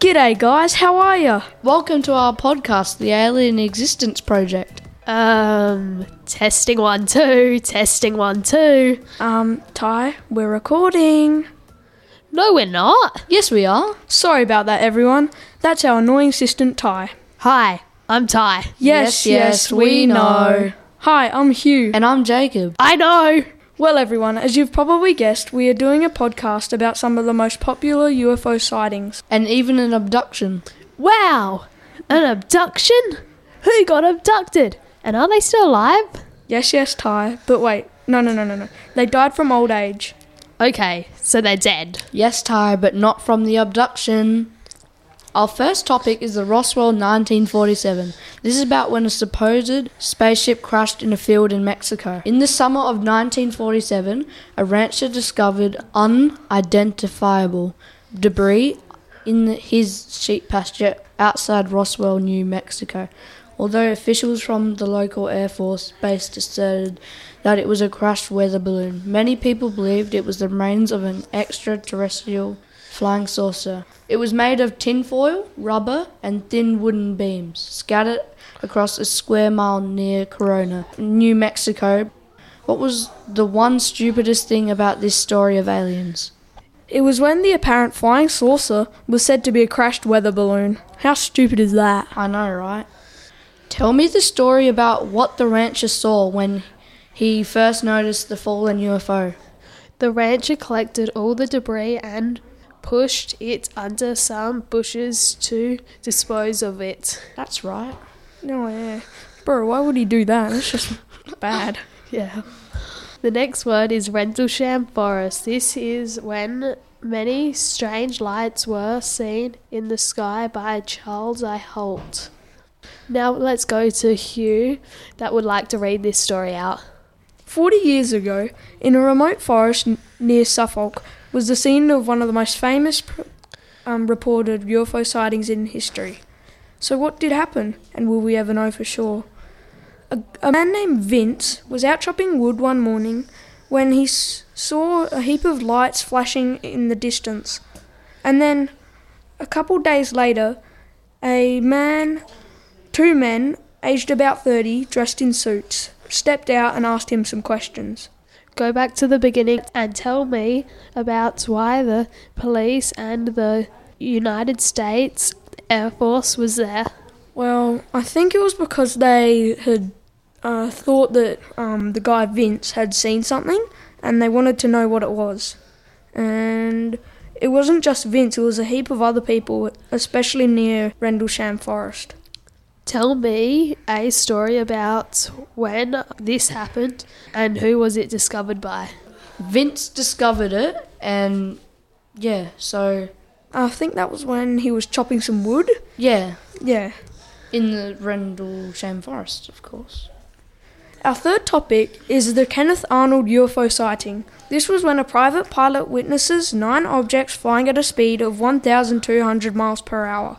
G'day, guys. How are you? Welcome to our podcast, The Alien Existence Project. Um, testing one, two, testing one, two. Um, Ty, we're recording. No, we're not. Yes, we are. Sorry about that, everyone. That's our annoying assistant, Ty. Hi, I'm Ty. Yes, yes, we know. Hi, I'm Hugh. And I'm Jacob. I know. Well, everyone, as you've probably guessed, we are doing a podcast about some of the most popular UFO sightings. And even an abduction. Wow, an abduction? Who got abducted? And are they still alive? Yes, yes, Ty. But wait, no, no, no, no, no. They died from old age. Okay, so they're dead. Yes, Ty, but not from the abduction. Our first topic is the Roswell 1947. This is about when a supposed spaceship crashed in a field in Mexico. In the summer of 1947, a rancher discovered unidentifiable debris in his sheep pasture outside Roswell, New Mexico. Although officials from the local Air Force base asserted that it was a crashed weather balloon, many people believed it was the remains of an extraterrestrial flying saucer. It was made of tinfoil, rubber, and thin wooden beams scattered across a square mile near Corona, New Mexico. What was the one stupidest thing about this story of aliens? It was when the apparent flying saucer was said to be a crashed weather balloon. How stupid is that? I know, right? Tell me the story about what the rancher saw when he first noticed the fallen UFO. The rancher collected all the debris and pushed it under some bushes to dispose of it. That's right. No, yeah. Bro, why would he do that? That's just bad. Yeah. The next word is Rendlesham Forest. This is when many strange lights were seen in the sky by Charles I. Halt. Now let's go to Hugh that would like to read this story out. Forty years ago, in a remote forest n- near Suffolk, was the scene of one of the most famous um, reported UFO sightings in history. So, what did happen, and will we ever know for sure? A, a man named Vince was out chopping wood one morning when he s- saw a heap of lights flashing in the distance. And then, a couple days later, a man, two men, aged about 30, dressed in suits, stepped out and asked him some questions. Go back to the beginning and tell me about why the police and the United States Air Force was there. Well, I think it was because they had uh, thought that um, the guy Vince had seen something and they wanted to know what it was. And it wasn't just Vince, it was a heap of other people, especially near Rendlesham Forest. Tell me a story about when this happened and who was it discovered by. Vince discovered it, and yeah, so I think that was when he was chopping some wood. yeah, Yeah. in the Rendlesham Forest, of course. Our third topic is the Kenneth Arnold UFO sighting. This was when a private pilot witnesses nine objects flying at a speed of 1,200 miles per hour.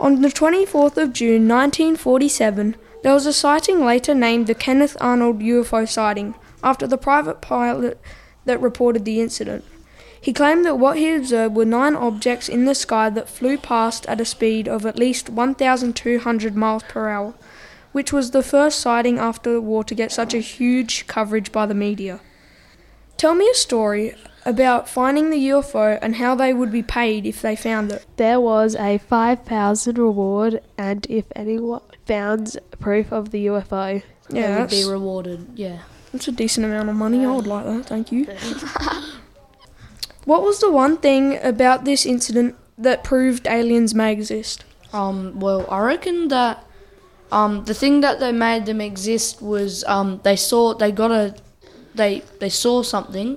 On the 24th of June 1947, there was a sighting later named the Kenneth Arnold UFO sighting after the private pilot that reported the incident. He claimed that what he observed were nine objects in the sky that flew past at a speed of at least 1,200 miles per hour which was the first sighting after the war to get such a huge coverage by the media. Tell me a story about finding the UFO and how they would be paid if they found it. There was a 5,000 reward, and if anyone found proof of the UFO, They Yeah, would be rewarded. Yeah. that's a decent amount of money. I would like that, thank you. what was the one thing about this incident that proved aliens may exist? Um. Well, I reckon that um the thing that they made them exist was um they saw they got a they they saw something,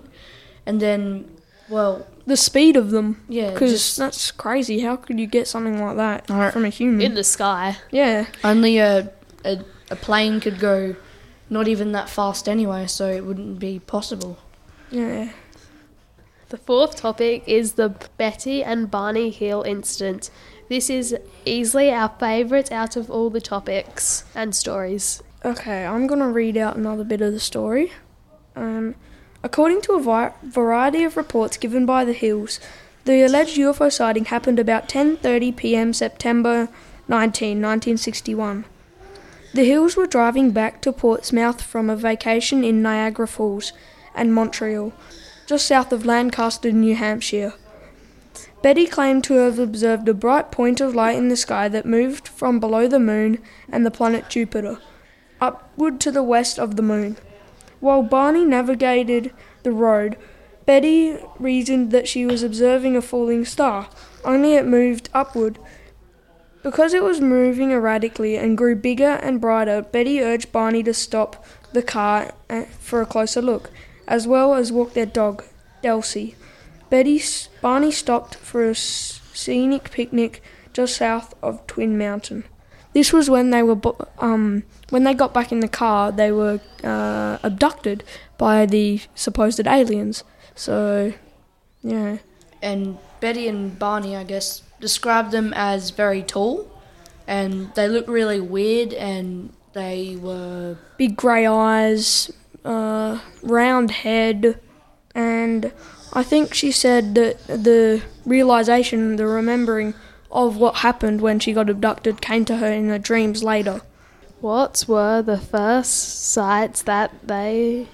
and then well The speed of them. yeah Because that's crazy. How could you get something like that Alright. from a human? in the sky. yeah. only a, a a plane could go not even that fast anyway, so it wouldn't be possible. Yeah. The fourth topic is the Betty and Barney Hill incident. This is easily our favourite out of all the topics and stories. Okay, I'm going to read out another bit of the story. Um, according to a vi- variety of reports given by the Hills, The alleged UFO sighting happened about 10:30 p.m. September 19, 1961. The Hills were driving back to Portsmouth from a vacation in Niagara Falls and Montreal, just south of Lancaster, New Hampshire. Betty claimed to have observed a bright point of light in the sky that moved from below the moon and the planet Jupiter, upward to the west of the moon. While Barney navigated the road, Betty reasoned that she was observing a falling star, only it moved upward. Because it was moving erratically and grew bigger and brighter, Betty urged Barney to stop the car uh, for a closer look, as well as walk their dog, Delsey. Betty Barney stopped for a scenic picnic just south of Twin Mountain. This was when they were um, when they got back in the car. They were uh, abducted by the supposed aliens. So, yeah. And Betty and Barney, I guess, described them as very tall, and they looked really weird, and they were big grey eyes, uh, round head, and I think she said that the realization, the remembering of what happened when she got abducted came to her in her dreams later. What were the first sights that they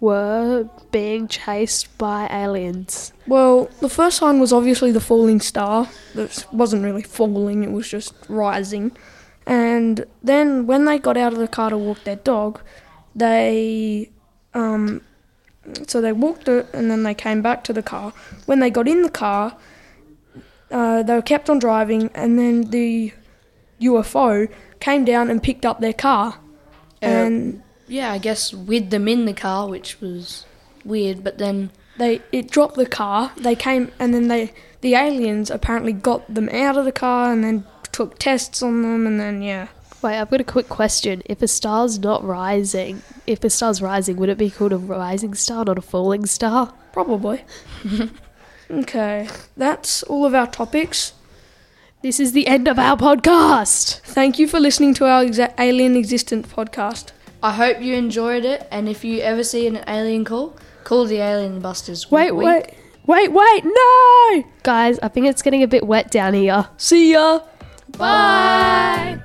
were being chased by aliens? Well, the first sign was obviously the falling star. That wasn't really falling, it was just rising. And then when they got out of the car to walk their dog, they um, so they walked it and then they came back to the car. When they got in the car, uh, they were kept on driving, and then the UFO came down and picked up their car. Uh, and yeah, I guess with them in the car, which was weird. But then they it dropped the car. They came and then they the aliens apparently got them out of the car and then took tests on them and then yeah. Wait, I've got a quick question. If a star's not rising, if a star's rising, would it be called a rising star, not a falling star? Probably. okay, that's all of our topics. This is the end of our podcast. Thank you for listening to our exa- Alien Existence podcast. I hope you enjoyed it, and if you ever see an alien call, call the Alien Busters. Wait, wait, wait, wait, no! Guys, I think it's getting a bit wet down here. See ya! Bye.